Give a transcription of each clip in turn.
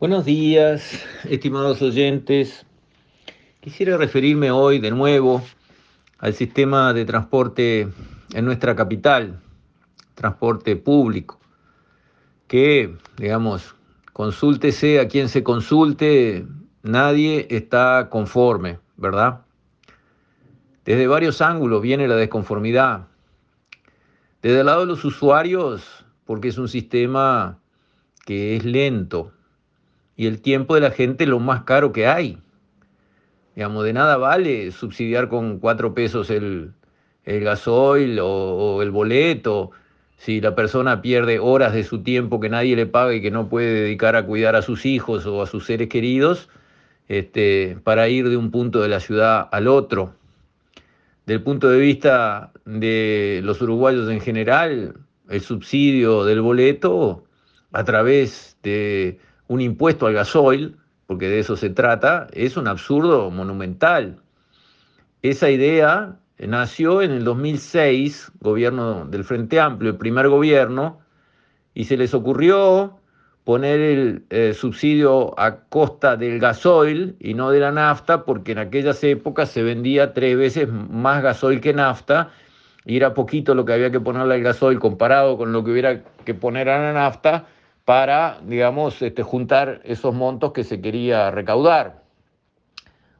Buenos días, estimados oyentes. Quisiera referirme hoy de nuevo al sistema de transporte en nuestra capital, transporte público, que, digamos, consúltese a quien se consulte, nadie está conforme, ¿verdad? Desde varios ángulos viene la desconformidad. Desde el lado de los usuarios, porque es un sistema que es lento, y el tiempo de la gente lo más caro que hay. Digamos, de nada vale subsidiar con cuatro pesos el, gasoil o, el boleto si la persona pierde horas de su tiempo que nadie le paga y que no puede dedicar a cuidar a sus hijos o a sus seres queridos este, para ir de un punto de la ciudad al otro. Del punto de vista de los uruguayos en general, el subsidio del boleto a través de un impuesto al gasoil, porque de eso se trata, es un absurdo monumental. Esa idea nació en el 2006, gobierno del Frente Amplio, el primer gobierno, y se les ocurrió poner el eh, subsidio a costa del gasoil y no de la nafta, porque en aquellas épocas se vendía tres veces más gasoil que nafta, y era poquito lo que había que ponerle al gasoil comparado con lo que hubiera que poner a la nafta, para, digamos, este, juntar esos montos que se quería recaudar.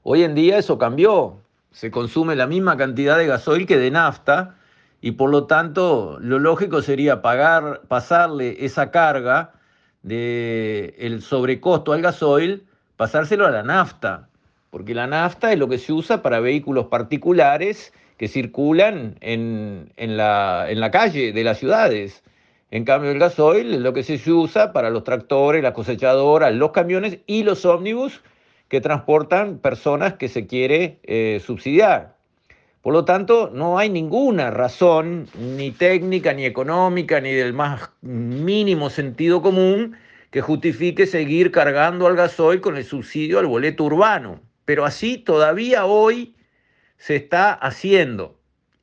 Hoy en día eso cambió, se consume la misma cantidad de gasoil que de nafta y por lo tanto lo lógico sería pagar, pasarle esa carga del el sobrecosto al gasoil, pasárselo a la nafta, porque la nafta es lo que se usa para vehículos particulares que circulan en, en, la, en la calle de las ciudades. En cambio, el gasoil es lo que se usa para los tractores, las cosechadoras, los camiones y los ómnibus que transportan personas que se quiere eh, subsidiar. Por lo tanto, no hay ninguna razón, ni técnica, ni económica, ni del más mínimo sentido común, que justifique seguir cargando al gasoil con el subsidio al boleto urbano. Pero así todavía hoy se está haciendo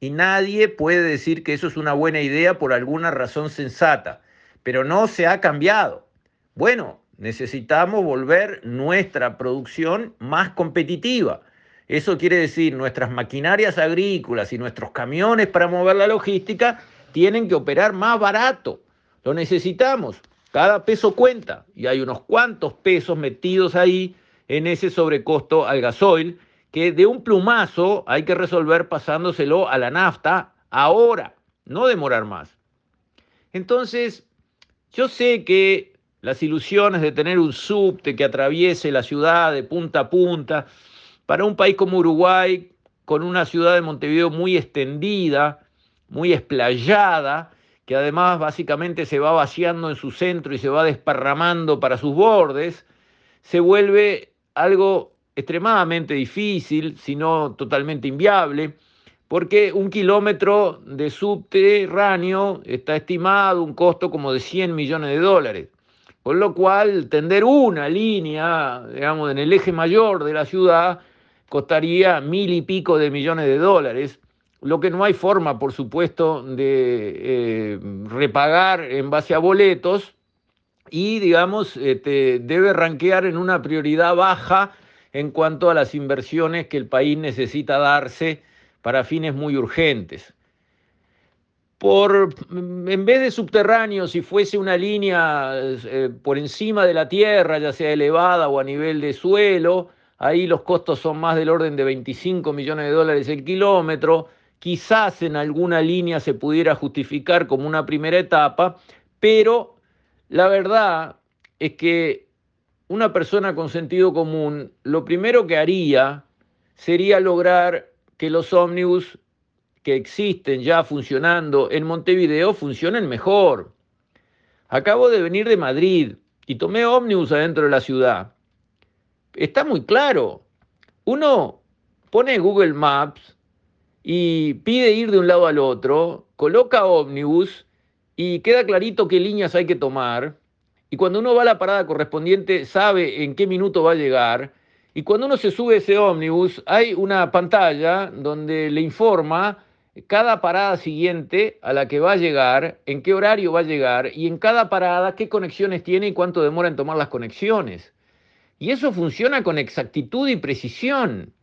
y nadie puede decir que eso es una buena idea por alguna razón sensata, pero no se ha cambiado. Bueno, necesitamos volver nuestra producción más competitiva. Eso quiere decir, nuestras maquinarias agrícolas y nuestros camiones para mover la logística tienen que operar más barato. Lo necesitamos. Cada peso cuenta y hay unos cuantos pesos metidos ahí en ese sobrecosto al gasoil que de un plumazo hay que resolver pasándoselo a la nafta ahora, no demorar más. Entonces, yo sé que las ilusiones de tener un subte que atraviese la ciudad de punta a punta, para un país como Uruguay, con una ciudad de Montevideo muy extendida, muy esplayada, que además básicamente se va vaciando en su centro y se va desparramando para sus bordes, se vuelve algo extremadamente difícil, si no totalmente inviable, porque un kilómetro de subterráneo está estimado un costo como de 100 millones de dólares. Con lo cual, tender una línea, digamos, en el eje mayor de la ciudad costaría mil y pico de millones de dólares, lo que no hay forma, por supuesto, de eh, repagar en base a boletos y, digamos, este, debe ranquear en una prioridad baja en cuanto a las inversiones que el país necesita darse para fines muy urgentes. Por, en vez de subterráneo, si fuese una línea eh, por encima de la tierra, ya sea elevada o a nivel de suelo, ahí los costos son más del orden de 25 millones de dólares el kilómetro. Quizás en alguna línea se pudiera justificar como una primera etapa, pero la verdad es que una persona con sentido común, lo primero que haría sería lograr que los ómnibus que existen ya funcionando en Montevideo funcionen mejor. Acabo de venir de Madrid y tomé ómnibus adentro de la ciudad. Está muy claro. Uno pone Google Maps y pide ir de un lado al otro, coloca ómnibus y queda clarito qué líneas hay que tomar y cuando uno va a la parada correspondiente sabe en qué minuto va a llegar. Y cuando uno se sube a ese ómnibus hay una pantalla donde le informa cada parada siguiente a la que va a llegar, en qué horario va a llegar y en cada parada qué conexiones tiene y cuánto demora en tomar las conexiones. Y eso funciona con exactitud y precisión,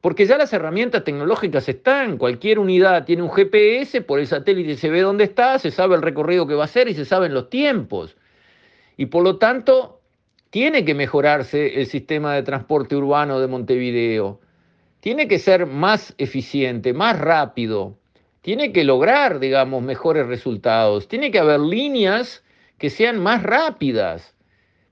porque ya las herramientas tecnológicas están, cualquier unidad tiene un GPS, por el satélite se ve dónde está, se sabe el recorrido que va a hacer y se saben los tiempos. Y por lo tanto, tiene que mejorarse el sistema de transporte urbano de Montevideo. Tiene que ser más eficiente, más rápido, tiene que lograr, digamos, mejores resultados, tiene que haber líneas que sean más rápidas.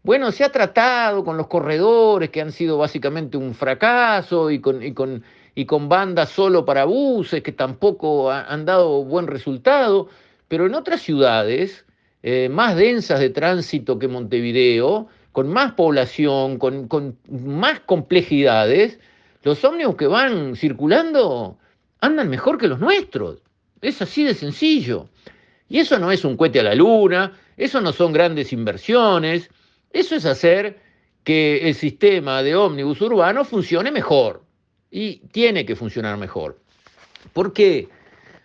Bueno, se ha tratado con los corredores que han sido básicamente un fracaso y con, y con, y con bandas solo para buses que tampoco han dado buen resultado, pero en otras ciudades eh, más densas de tránsito que Montevideo, con más población, con, con más complejidades, los ómnibus que van circulando andan mejor que los nuestros. Es así de sencillo. Y eso no es un cohete a la luna, eso no son grandes inversiones, eso es hacer que el sistema de ómnibus urbano funcione mejor. Y tiene que funcionar mejor. ¿Por qué?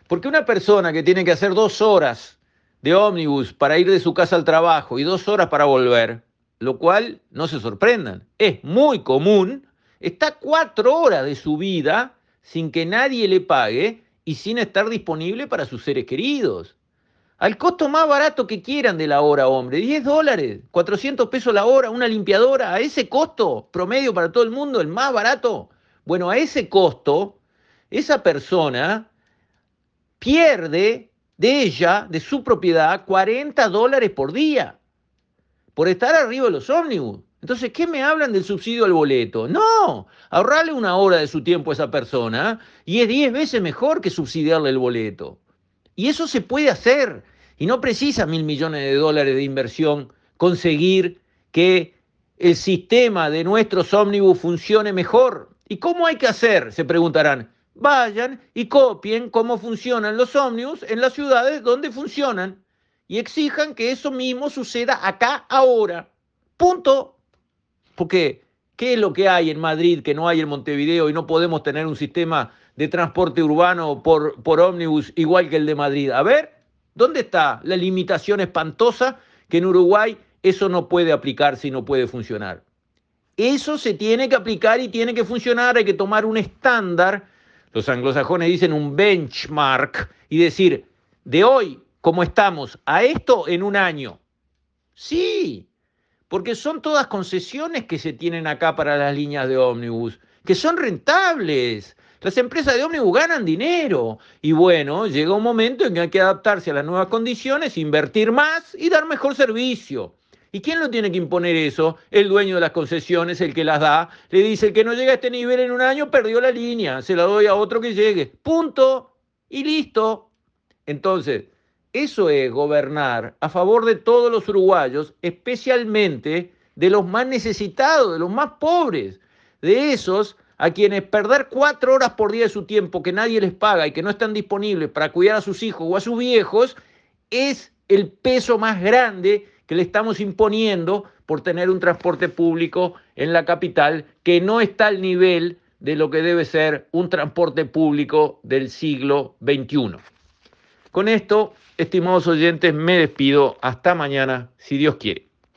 Porque una persona que tiene que hacer dos horas de ómnibus para ir de su casa al trabajo y dos horas para volver, lo cual, no se sorprendan, es muy común, está cuatro horas de su vida sin que nadie le pague y sin estar disponible para sus seres queridos. Al costo más barato que quieran de la hora, hombre, 10 dólares, 400 pesos la hora, una limpiadora, a ese costo promedio para todo el mundo, el más barato. Bueno, a ese costo, esa persona pierde de ella, de su propiedad, 40 dólares por día por estar arriba de los ómnibus. Entonces, ¿qué me hablan del subsidio al boleto? No, ahorrarle una hora de su tiempo a esa persona y es 10 veces mejor que subsidiarle el boleto. Y eso se puede hacer. Y no precisa mil millones de dólares de inversión conseguir que el sistema de nuestros ómnibus funcione mejor. ¿Y cómo hay que hacer? Se preguntarán. Vayan y copien cómo funcionan los ómnibus en las ciudades donde funcionan y exijan que eso mismo suceda acá ahora. Punto. Porque, ¿qué es lo que hay en Madrid que no hay en Montevideo y no podemos tener un sistema de transporte urbano por, por ómnibus igual que el de Madrid? A ver, ¿dónde está la limitación espantosa que en Uruguay eso no puede aplicarse y no puede funcionar? Eso se tiene que aplicar y tiene que funcionar, hay que tomar un estándar, los anglosajones dicen un benchmark, y decir, de hoy, como estamos, a esto en un año. Sí, porque son todas concesiones que se tienen acá para las líneas de ómnibus, que son rentables. Las empresas de ómnibus ganan dinero y bueno, llega un momento en que hay que adaptarse a las nuevas condiciones, invertir más y dar mejor servicio. ¿Y quién lo tiene que imponer eso? El dueño de las concesiones, el que las da, le dice, el que no llega a este nivel en un año perdió la línea, se la doy a otro que llegue. Punto. Y listo. Entonces, eso es gobernar a favor de todos los uruguayos, especialmente de los más necesitados, de los más pobres, de esos a quienes perder cuatro horas por día de su tiempo que nadie les paga y que no están disponibles para cuidar a sus hijos o a sus viejos, es el peso más grande que le estamos imponiendo por tener un transporte público en la capital que no está al nivel de lo que debe ser un transporte público del siglo XXI. Con esto, estimados oyentes, me despido. Hasta mañana, si Dios quiere.